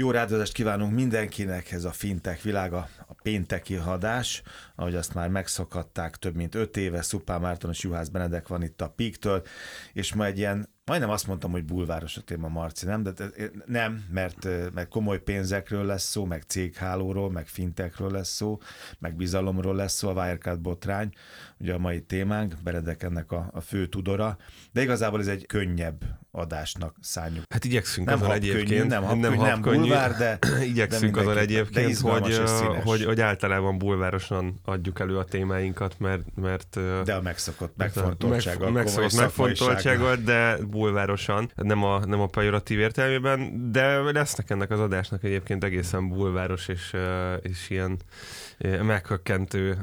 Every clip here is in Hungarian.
Jó rádozást kívánunk mindenkinek, ez a fintech világa, a pénteki hadás, ahogy azt már megszokhatták több mint öt éve, Szupán Márton és Juhász Benedek van itt a Píktől, és ma egy ilyen majdnem azt mondtam, hogy bulváros a téma, Marci, nem? De nem, mert, mert komoly pénzekről lesz szó, meg céghálóról, meg fintekről lesz szó, meg bizalomról lesz szó, a Wirecard botrány, ugye a mai témánk, Benedek ennek a, a fő tudora, de igazából ez egy könnyebb adásnak szánjuk. Hát igyekszünk nem azon egyébként. Könnyű, nem, nem, könnyű, nem bulvár, de igyekszünk de azon egyébként, de hogy, hogy, hogy, általában bulvárosan adjuk elő a témáinkat, mert... mert de a megszokott megfontoltsággal. Megszokott megfontoltsággal, de bulvárosan, nem a, nem a pejoratív értelmében, de lesznek ennek az adásnak egyébként egészen bulváros és, és ilyen meghökkentő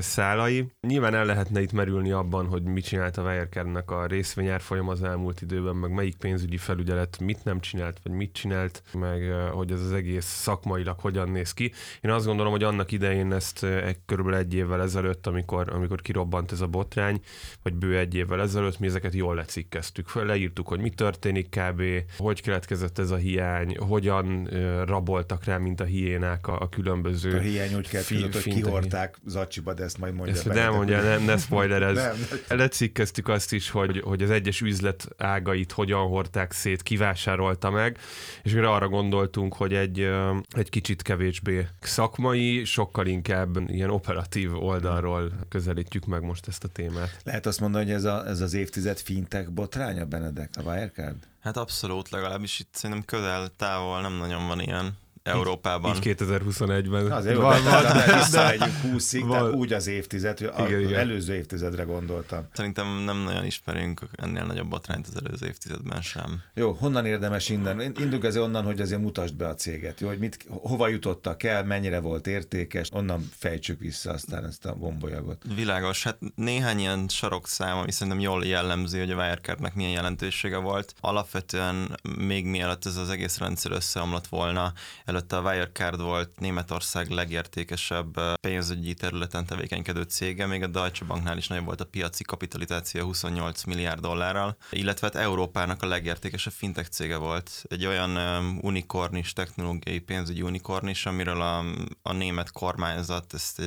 szálai. Nyilván el lehetne itt merülni abban, hogy mit csinált a Wirecard-nak a részvényárfolyam az elmúlt időben, meg melyik pénzügyi felügyelet mit nem csinált, vagy mit csinált, meg hogy ez az egész szakmailag hogyan néz ki. Én azt gondolom, hogy annak idején ezt egy, körülbelül egy évvel ezelőtt, amikor, amikor kirobbant ez a botrány, vagy bő egy évvel ezelőtt, mi ezeket jól lecikkeztük. Leírtuk, hogy mi történik kb., hogy keletkezett ez a hiány, hogyan raboltak rá, mint a hiénák a, a különböző a hiány úgy kell tudod, hogy kihorták Zacsiba, de ezt majd mondja. Ezt nem mondja, nem, ne spoilerez. Lecikkeztük azt is, hogy, hogy az egyes üzlet ágait hogyan hordták szét, kivásárolta meg, és mire arra gondoltunk, hogy egy, egy kicsit kevésbé szakmai, sokkal inkább ilyen operatív oldalról közelítjük meg most ezt a témát. Lehet azt mondani, hogy ez, a, ez az évtized fintech botránya, Benedek, a Wirecard? Hát abszolút, legalábbis itt szerintem közel, távol nem nagyon van ilyen. Európában. Így 2021-ben. Azért van, van, de visszamegyünk 20-ig, van. úgy az évtized, hogy igen, igen. előző évtizedre gondoltam. Szerintem nem nagyon ismerünk ennél nagyobb botrányt az előző évtizedben sem. Jó, honnan érdemes innen? Indulunk azért onnan, hogy azért mutasd be a céget, jó, hogy mit, hova jutottak el, mennyire volt értékes, onnan fejtsük vissza aztán ezt a bombolyagot. Világos, hát néhány ilyen sarokszám, ami szerintem jól jellemzi, hogy a Wirecardnek milyen jelentősége volt. Alapvetően még mielőtt ez az egész rendszer összeomlott volna, Előtte a Wirecard volt Németország legértékesebb pénzügyi területen tevékenykedő cége, még a Deutsche Banknál is nagyobb volt a piaci kapitalizáció 28 milliárd dollárral, illetve hát Európának a legértékesebb fintech cége volt. Egy olyan unikornis, technológiai pénzügyi unikornis, amiről a, a német kormányzat ezt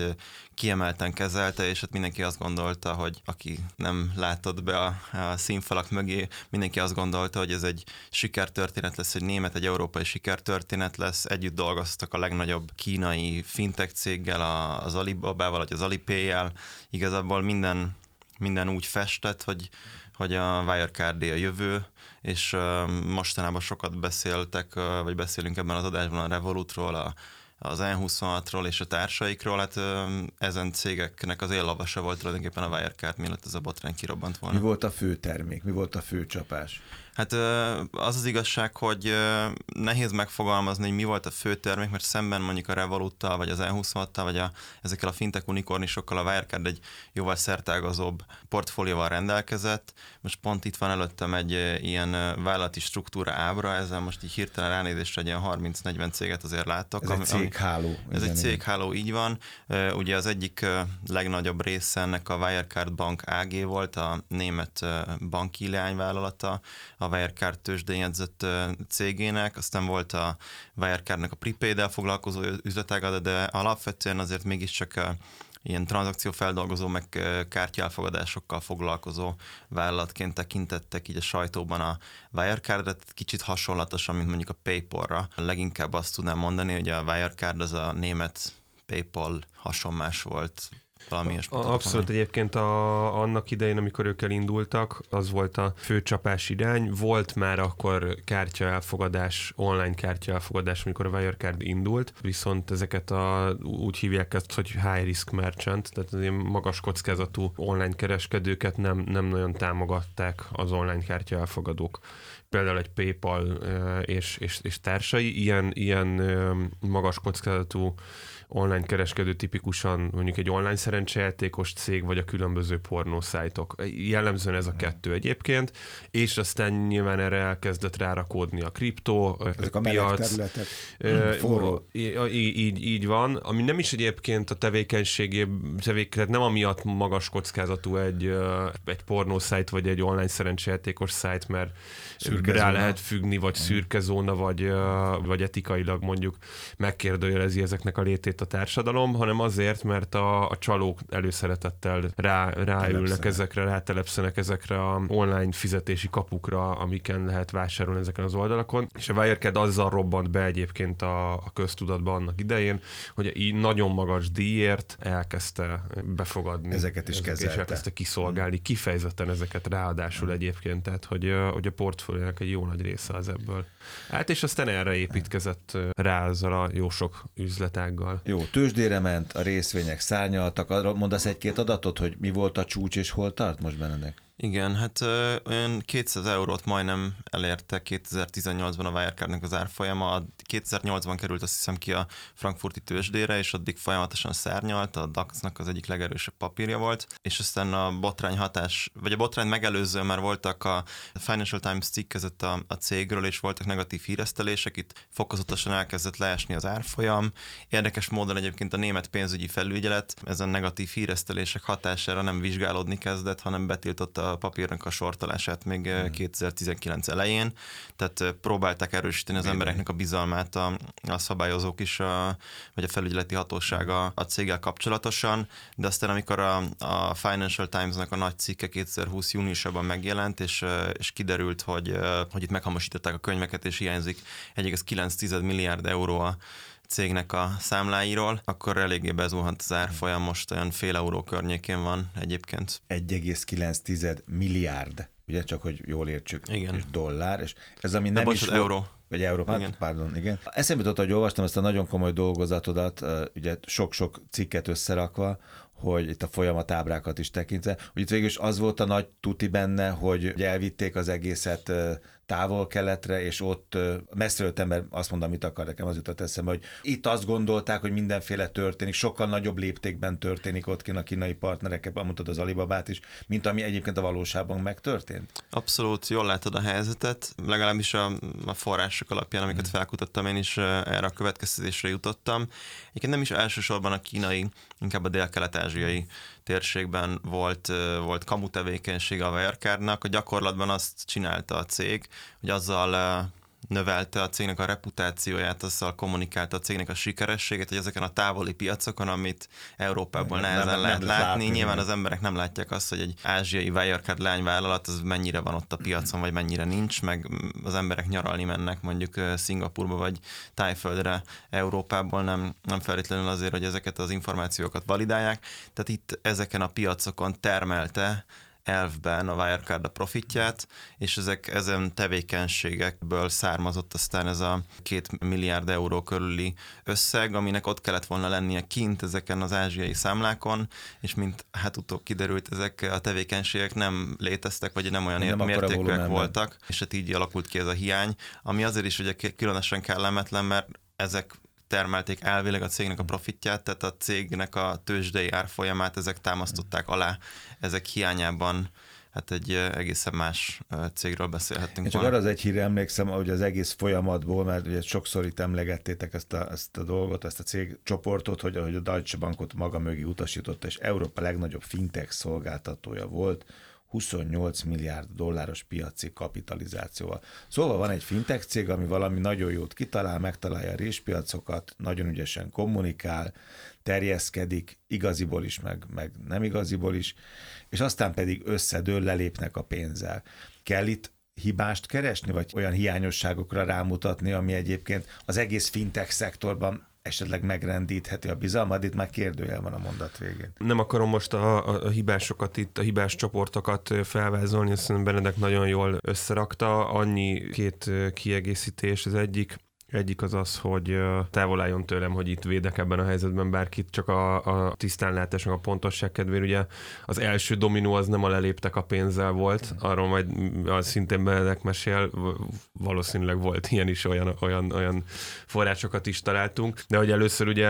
kiemelten kezelte, és hát mindenki azt gondolta, hogy aki nem látott be a, a színfalak mögé, mindenki azt gondolta, hogy ez egy sikertörténet lesz, egy német, egy európai sikertörténet lesz. Együtt dolgoztak a legnagyobb kínai fintech céggel, az Alibaba-val, vagy az Alipay-jel. Igazából minden, minden úgy festett, hogy, hogy a Wirecard a jövő, és mostanában sokat beszéltek, vagy beszélünk ebben az adásban a Revolutról, a az N26-ról és a társaikról, hát ezen cégeknek az éllavasa volt tulajdonképpen a Wirecard, mielőtt ez a botrány kirobbant volna. Mi volt a fő termék, mi volt a fő csapás? Hát az az igazság, hogy nehéz megfogalmazni, hogy mi volt a fő termék, mert szemben mondjuk a Revoluttal, vagy az E26-tal, vagy a, ezekkel a fintek unikornisokkal a Wirecard egy jóval szertágazóbb portfólióval rendelkezett. Most pont itt van előttem egy ilyen vállalati struktúra ábra, ezzel most így hirtelen ránézésre egy ilyen 30-40 céget azért láttok. Ez ami, egy cégháló. Ez egy cégháló, így van. Ugye az egyik legnagyobb része ennek a Wirecard Bank AG volt, a német banki leányvállalata, a Wirecard tőzsdén cégének, aztán volt a Wirecardnak a prepaid-el foglalkozó üzletága, de alapvetően azért mégiscsak a ilyen tranzakciófeldolgozó, meg kártyálfogadásokkal foglalkozó vállalatként tekintettek így a sajtóban a Wirecard-ra, kicsit hasonlatosan, mint mondjuk a PayPal-ra. Leginkább azt tudnám mondani, hogy a Wirecard az a német PayPal hasonlás volt valami Abszolút egyébként a, annak idején, amikor ők elindultak, az volt a fő csapás irány. Volt már akkor kártya elfogadás, online kártya elfogadás, amikor a Wirecard indult, viszont ezeket a, úgy hívják ezt, hogy high risk merchant, tehát az ilyen magas kockázatú online kereskedőket nem, nem nagyon támogatták az online kártya elfogadók például egy PayPal és, és, és társai, ilyen, ilyen magas kockázatú online kereskedő tipikusan mondjuk egy online szerencsejátékos cég, vagy a különböző pornószájtok. Jellemzően ez a kettő egyébként, és aztán nyilván erre elkezdett rárakódni a kriptó, Ezek a piac. területek. Forró. Így, így, így van, ami nem is egyébként a tevékenységé, tevék, tehát nem amiatt magas kockázatú egy, egy pornószájt, vagy egy online szerencsejátékos szájt, mert szürke rá lehet függni, vagy mm. szürke zóna, vagy, vagy etikailag mondjuk megkérdőjelezi ezeknek a létét a társadalom, hanem azért, mert a, a csalók előszeretettel rá, ráülnek ezekre, rátelepszenek ezekre a online fizetési kapukra, amiken lehet vásárolni ezeken az oldalakon. És a Wirecard azzal robbant be egyébként a, a köztudatban annak idején, hogy így nagyon magas díjért elkezdte befogadni. Ezeket is ezeket, kezelte. És elkezdte kiszolgálni, kifejezetten ezeket ráadásul hmm. egyébként, tehát hogy, hogy a portfóliónak egy jó nagy része az ebből. Hát és aztán erre építkezett rá azzal a jó sok üzletággal. Jó, tőzsdére ment, a részvények szárnyaltak. Mondasz egy-két adatot, hogy mi volt a csúcs és hol tart most bennedek? Igen, hát olyan 200 eurót majdnem elérte 2018-ban a Wirecardnak az árfolyama. 2008-ban került azt hiszem ki a frankfurti tőzsdére, és addig folyamatosan szárnyalt, a DAX-nak az egyik legerősebb papírja volt, és aztán a botrány hatás, vagy a botrány megelőzően már voltak a Financial Times cikkezett a, a cégről, és voltak negatív híresztelések, itt fokozatosan elkezdett leesni az árfolyam. Érdekes módon egyébként a német pénzügyi felügyelet ezen negatív híresztelések hatására nem vizsgálódni kezdett, hanem betiltotta a papírnak a sortolását még hmm. 2019 elején, tehát próbálták erősíteni az embereknek a bizalmát a, a szabályozók is, a, vagy a felügyeleti hatósága a céggel kapcsolatosan, de aztán amikor a, a Financial Times-nak a nagy cikke 2020 júniusában megjelent, és, és kiderült, hogy, hogy itt meghamosították a könyveket, és hiányzik 1,9 milliárd euró a cégnek a számláiról, akkor eléggé bezuhant az árfolyam, most olyan fél euró környékén van egyébként. 1,9 milliárd, ugye csak, hogy jól értsük, igen. és dollár, és ez ami nem is euró. Vagy euró, hát, igen. pardon, igen. Eszembe jutott, hogy olvastam ezt a nagyon komoly dolgozatodat, ugye sok-sok cikket összerakva, hogy itt a folyamatábrákat is tekintve, hogy itt végül is az volt a nagy tuti benne, hogy elvitték az egészet távol-keletre, és ott messziről ember azt mondom, mit akar nekem, az jutott eszembe, hogy itt azt gondolták, hogy mindenféle történik, sokkal nagyobb léptékben történik ott kint a kínai partnerekkel, mondtad az Alibabát is, mint ami egyébként a valóságban megtörtént. Abszolút jól látod a helyzetet, legalábbis a, a források alapján, amiket hmm. felkutattam, én is erre a következtetésre jutottam. Egyébként nem is elsősorban a kínai, inkább a dél-kelet-ázsiai térségben volt, volt kamu tevékenység a Wirecardnak, gyakorlatban azt csinálta a cég, hogy azzal növelte a cégnek a reputációját, azzal kommunikálta a cégnek a sikerességét, hogy ezeken a távoli piacokon, amit Európában nem, nehezen nem, lehet nem látni, látni, nyilván az emberek nem látják azt, hogy egy ázsiai Wirecard lányvállalat az mennyire van ott a piacon, vagy mennyire nincs, meg az emberek nyaralni mennek mondjuk Szingapurba vagy Tájföldre Európából, nem, nem feltétlenül azért, hogy ezeket az információkat validálják. Tehát itt ezeken a piacokon termelte elvben a Wirecard a profitját, és ezek ezen tevékenységekből származott aztán ez a két milliárd euró körüli összeg, aminek ott kellett volna lennie kint ezeken az ázsiai számlákon, és mint hát utóbb kiderült, ezek a tevékenységek nem léteztek, vagy nem olyan nem mértékűek voltak, és hát így alakult ki ez a hiány, ami azért is ugye különösen kellemetlen, mert ezek termelték elvileg a cégnek a profitját, tehát a cégnek a tőzsdei árfolyamát ezek támasztották alá, ezek hiányában hát egy egészen más cégről beszélhetünk. Én csak arra az egy hírre emlékszem, hogy az egész folyamatból, mert ugye sokszor itt emlegettétek ezt a, ezt a dolgot, ezt a cégcsoportot, hogy, hogy a Deutsche Bankot maga mögé utasította, és Európa legnagyobb fintech szolgáltatója volt, 28 milliárd dolláros piaci kapitalizációval. Szóval van egy fintech cég, ami valami nagyon jót kitalál, megtalálja a réspiacokat, nagyon ügyesen kommunikál, terjeszkedik, igaziból is, meg, meg nem igaziból is, és aztán pedig összedől, lelépnek a pénzzel. Kell itt hibást keresni, vagy olyan hiányosságokra rámutatni, ami egyébként az egész fintech szektorban esetleg megrendítheti a bizalmat, itt már kérdőjel van a mondat végén. Nem akarom most a, a, a hibásokat itt, a hibás csoportokat felvázolni, azt Benedek nagyon jól összerakta. Annyi két kiegészítés, az egyik egyik az az, hogy távol álljon tőlem, hogy itt védek ebben a helyzetben bárkit, csak a, a tisztánlátásnak a pontosság kedvéért. Ugye az első dominó az nem a leléptek a pénzzel volt, arról majd az szintén Benedek mesél, valószínűleg volt ilyen is, olyan, olyan, olyan forrásokat is találtunk, de hogy először ugye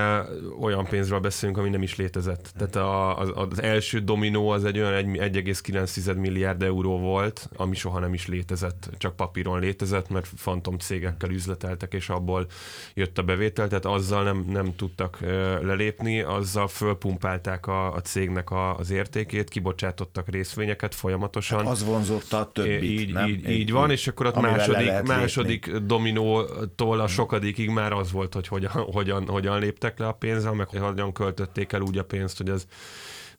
olyan pénzről beszélünk, ami nem is létezett. Tehát a, az, az első dominó az egy olyan 1,9 milliárd euró volt, ami soha nem is létezett, csak papíron létezett, mert fantom cégekkel üzleteltek, és abból jött a bevétel, tehát azzal nem, nem tudtak lelépni, azzal fölpumpálták a, a cégnek a, az értékét, kibocsátottak részvényeket folyamatosan. Hát az vonzotta a többit, így, nem? Így, így van, és akkor ott második, második dominótól a sokadikig már az volt, hogy hogyan, hogyan, hogyan léptek le a pénzzel, meg hogyan költötték el úgy a pénzt, hogy az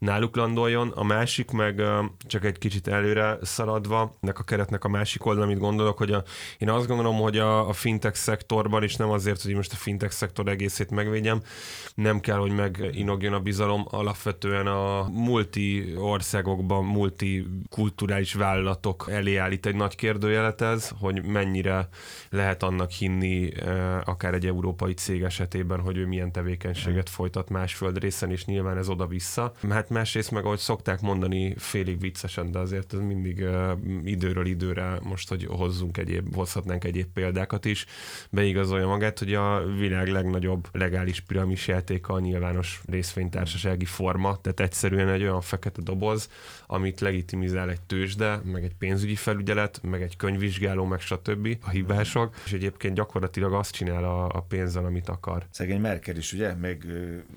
náluk landoljon, a másik meg csak egy kicsit előre szaladva, ennek a keretnek a másik oldal, amit gondolok, hogy a, én azt gondolom, hogy a, a fintech szektorban, és nem azért, hogy most a fintech szektor egészét megvédjem, nem kell, hogy meginogjon a bizalom, alapvetően a multi országokban, multi kulturális vállalatok elé állít egy nagy kérdőjelet ez, hogy mennyire lehet annak hinni akár egy európai cég esetében, hogy ő milyen tevékenységet folytat más földrészen, és nyilván ez oda-vissza. Hát másrészt meg, ahogy szokták mondani, félig viccesen, de azért ez mindig uh, időről időre most, hogy hozzunk egyéb, hozhatnánk egyéb példákat is, beigazolja magát, hogy a világ legnagyobb legális piramis játéka a nyilvános részvénytársasági forma, tehát egyszerűen egy olyan fekete doboz, amit legitimizál egy tőzsde, meg egy pénzügyi felügyelet, meg egy könyvvizsgáló, meg stb. a hibások, és egyébként gyakorlatilag azt csinál a, a pénzzel, amit akar. Szegény Merkel is, ugye, még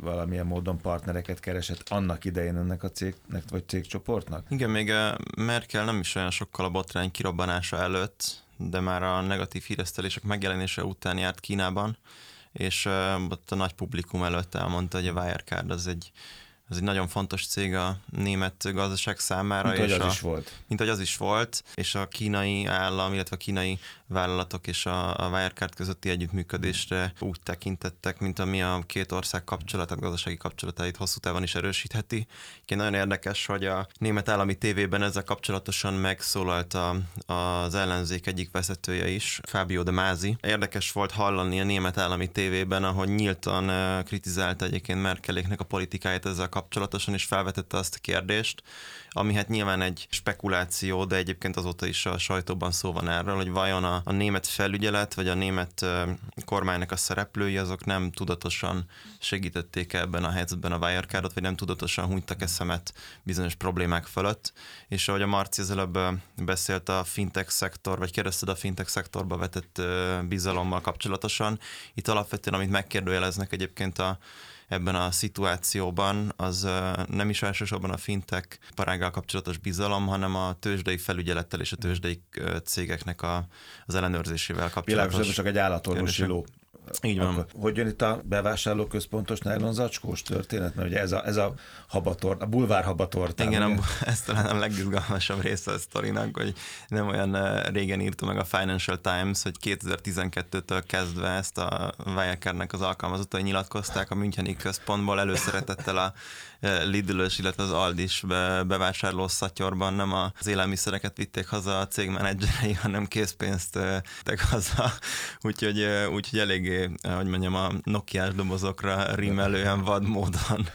valamilyen módon partnereket keresett annak idején idején ennek a cégnek vagy cégcsoportnak? Igen, még eh, Merkel nem is olyan sokkal a botrány kirobbanása előtt, de már a negatív híresztelések megjelenése után járt Kínában, és uh, ott a nagy publikum előtt elmondta, hogy a Wirecard az egy ez egy nagyon fontos cég a német gazdaság számára. Mint és hogy az a, is volt. Mint hogy az is volt, és a kínai állam, illetve a kínai vállalatok és a, a Wirecard közötti együttműködésre úgy tekintettek, mint ami a két ország kapcsolatát, gazdasági kapcsolatait hosszú távon is erősítheti. Én nagyon érdekes, hogy a német állami tévében ezzel kapcsolatosan megszólalt a, az ellenzék egyik vezetője is, Fábio de Mázi. Érdekes volt hallani a német állami tévében, ahogy nyíltan kritizálta egyébként Merkeléknek a politikáját ezzel kapcsolatosan, és felvetette azt a kérdést, ami hát nyilván egy spekuláció, de egyébként azóta is a sajtóban szó van erről, hogy vajon a, a német felügyelet, vagy a német kormánynak a szereplői, azok nem tudatosan segítették ebben a helyzetben a Wirecardot, vagy nem tudatosan hunytak e szemet bizonyos problémák fölött. És ahogy a Marci az előbb beszélt a fintech szektor, vagy kérdezted a fintech szektorba vetett bizalommal kapcsolatosan, itt alapvetően, amit megkérdőjeleznek egyébként a ebben a szituációban, az nem is elsősorban a fintek parággal kapcsolatos bizalom, hanem a tőzsdei felügyelettel és a tőzsdei cégeknek a, az ellenőrzésével kapcsolatos. Világos, csak egy állatorvosi ló így van. Akkor, hogy jön itt a bevásárlóközpontos nylon zacskós történet? Mert ugye ez a, ez a habator, a bulvár habator. Igen, a, ez talán a legizgalmasabb része a sztorinak, hogy nem olyan régen írta meg a Financial Times, hogy 2012-től kezdve ezt a Wirecard-nek az alkalmazottai nyilatkozták a Müncheni központból előszeretettel a Lidl-ös, illetve az Aldis be, bevásárló szatyorban nem az élelmiszereket vitték haza a cég menedzserei, hanem készpénzt tettek haza. Úgyhogy, úgyhogy eléggé, hogy mondjam, a Nokia-s dobozokra rímelően vad módon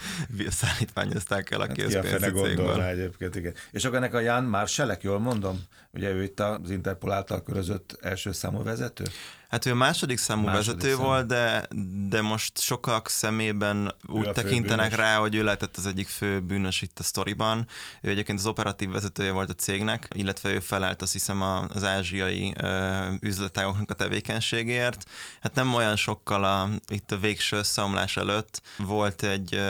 szállítmányozták el a készpénzt hát a cégből. Egyébként, igen. És akkor ennek a Jan Marselek, jól mondom? Ugye ő itt az Interpol által körözött első számú vezető? Hát ő a második számú második vezető szám. volt, de, de most sokak szemében úgy tekintenek bűnös. rá, hogy ő lehetett az egyik fő bűnös itt a sztoriban. Ő egyébként az operatív vezetője volt a cégnek, illetve ő felelt azt hiszem az ázsiai üzletágoknak a tevékenységért. Hát nem olyan sokkal a, itt a végső összeomlás előtt volt egy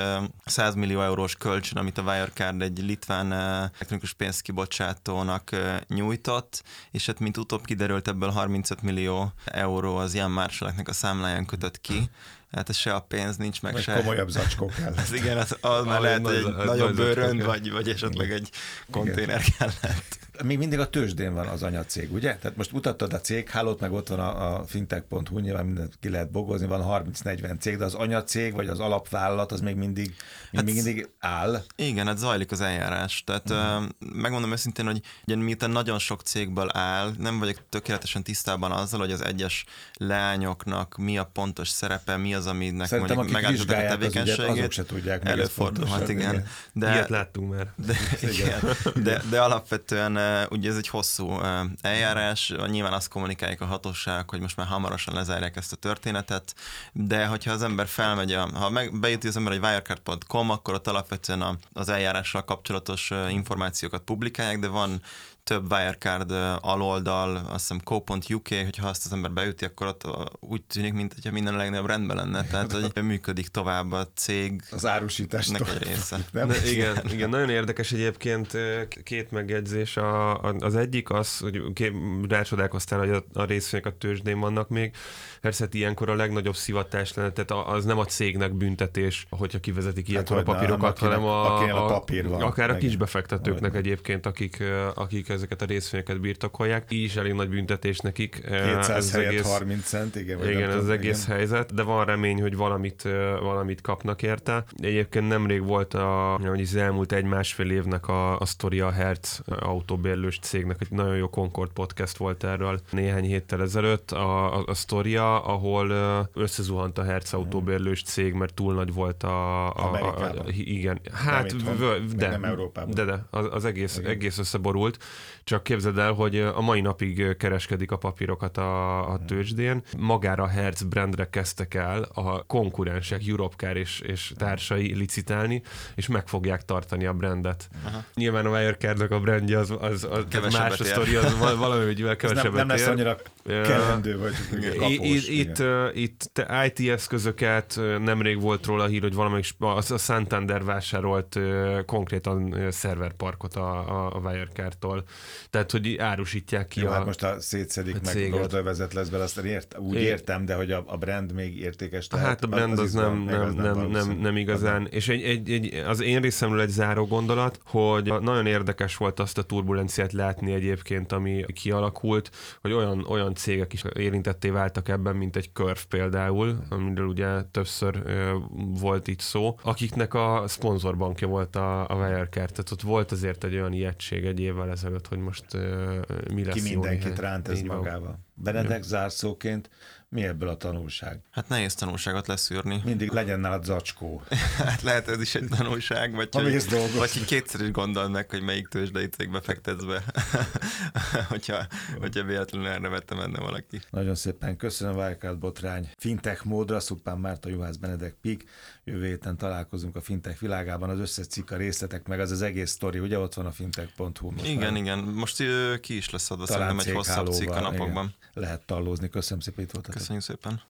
100 millió eurós kölcsön, amit a Wirecard egy litván elektronikus pénzkibocsátónak nyújtott, és hát mint utóbb kiderült ebből 35 millió euró euró az Jan Marshalleknek a számláján kötött ki, hát ez se a pénz nincs, meg, meg se... komolyabb zacskó kell. ez igen, az, az már lehet, hogy egy nagyobb bőrönd, vagy, vagy esetleg egy konténer kellett még mindig a tőzsdén van az anyacég, ugye? Tehát most mutattad a céghálót, meg ott van a, a fintech.hu, nyilván mindent ki lehet bogozni, van 30-40 cég, de az anyacég, vagy az alapvállalat, az még mindig, hát, még mindig áll. Igen, hát zajlik az eljárás. Tehát uh-huh. megmondom őszintén, hogy ugye miután nagyon sok cégből áll, nem vagyok tökéletesen tisztában azzal, hogy az egyes leányoknak mi a pontos szerepe, mi az aminek Szerintem, mondjuk akik megállították a vizsgálják az ügyet, tevékenységét. azok se tudják meg Előfordulhat, igen. igen. De, Ilyet láttunk már. de, igen, de, de alapvetően ugye ez egy hosszú eh, eljárás, nyilván azt kommunikálják a hatóság, hogy most már hamarosan lezárják ezt a történetet, de hogyha az ember felmegy, a, ha meg, beüti az ember egy wirecard.com, akkor ott alapvetően a, az eljárással kapcsolatos eh, információkat publikálják, de van több Wirecard eh, aloldal, azt hiszem co.uk, hogyha azt az ember beüti, akkor ott eh, úgy tűnik, mint hogyha minden a legnagyobb rendben lenne, tehát hogy működik tovább a cég, Az árusítást. Nek egy része. Nem? De igen, igen, nagyon érdekes egyébként két megjegyzés. A, a, az egyik az, hogy rácsodálkoztál, hogy a, a részvények a tőzsdén vannak még. Persze hát ilyenkor a legnagyobb szivatás lenne, tehát a- az nem a cégnek büntetés, hogyha kivezetik ilyenkor Hát a papírokat, hanem hanem a, akinél a papír van. akár a Igen. kisbefektetőknek egyébként, akik, akik ezeket a részvényeket birtokolják. Így is elég nagy büntetés nekik. ö, 200 ez helyett egész- 30 cent, igen. vagy igen, nem ez az egész igen. helyzet, de van remény, hogy valamit, valamit kapnak érte. Egyébként nemrég volt a, hogy az elmúlt egy-másfél évnek a, a sztoria a Hertz autóbérlős cégnek, egy nagyon jó Concord podcast volt erről néhány héttel ezelőtt, a, a, a sztoria, ahol összezuhant a Hertz autóbérlős cég, mert túl nagy volt a... a, a, a igen, hát itthon, vö- meg de, nem Európában. de, de, az, az egész, Igen. egész összeborult. Csak képzeld el, hogy a mai napig kereskedik a papírokat a, Hmm. a tőzsdén. Magára a Hertz brandre kezdtek el a konkurensek, Europcar és, és társai licitálni, és meg fogják tartani a brandet. Aha. Nyilván a Wirecardnak a brandje az, az, az Kevesebbet más a sztori, az val- valamivel Ez nem, kevesebbet nem lesz annyira Ö, kelendő, vagy kapós. Itt, itt, itt IT eszközöket, nemrég volt róla hír, hogy valamelyik, a Santander vásárolt konkrétan ö, szerverparkot a, a, a Wirecard-tól. Tehát, hogy árusítják ki Jó, a... hát most a szétszedik a meg, lordövezet lesz belőle, azt ért, úgy É. értem, de hogy a, a brand még értékes. tehát Hát a brand az, nem, izgalom, meg nem, az nem, nem, valószínű. nem igazán. És egy, egy, egy, az én részemről egy záró gondolat, hogy nagyon érdekes volt azt a turbulenciát látni egyébként, ami kialakult, hogy olyan, olyan cégek is érintetté váltak ebben, mint egy Curve például, amiről ugye többször volt itt szó, akiknek a szponzorbankja volt a, a Wirecard. Tehát ott volt azért egy olyan ijegység egy évvel ezelőtt, hogy most mi lesz Ki jó mindenkit néhány- ránt ez magával. Benedek zárszóként mi ebből a tanulság? Hát nehéz tanulságot leszűrni. Mindig legyen nálad zacskó. Hát lehet ez is egy tanulság, vagy, Ha hogy, dolgozni. vagy hogy kétszer is gondold meg, hogy melyik tőzsdei cégbe fektetsz be, hogyha, hogyha véletlenül erre vette menne valaki. Nagyon szépen köszönöm, Wirecard Botrány. Fintech módra, Szupán Márta, Juhász Benedek Pik. Jövő héten találkozunk a fintech világában, az összes cikk, a részletek, meg az az egész sztori, ugye ott van a fintech.hu. Most Igen, már igen. Most ki is lesz adva talán szerintem egy hosszabb cikk a napokban. igen, Lehet tallózni. Köszönöm szépen, itt voltatok. Köszönjük szépen.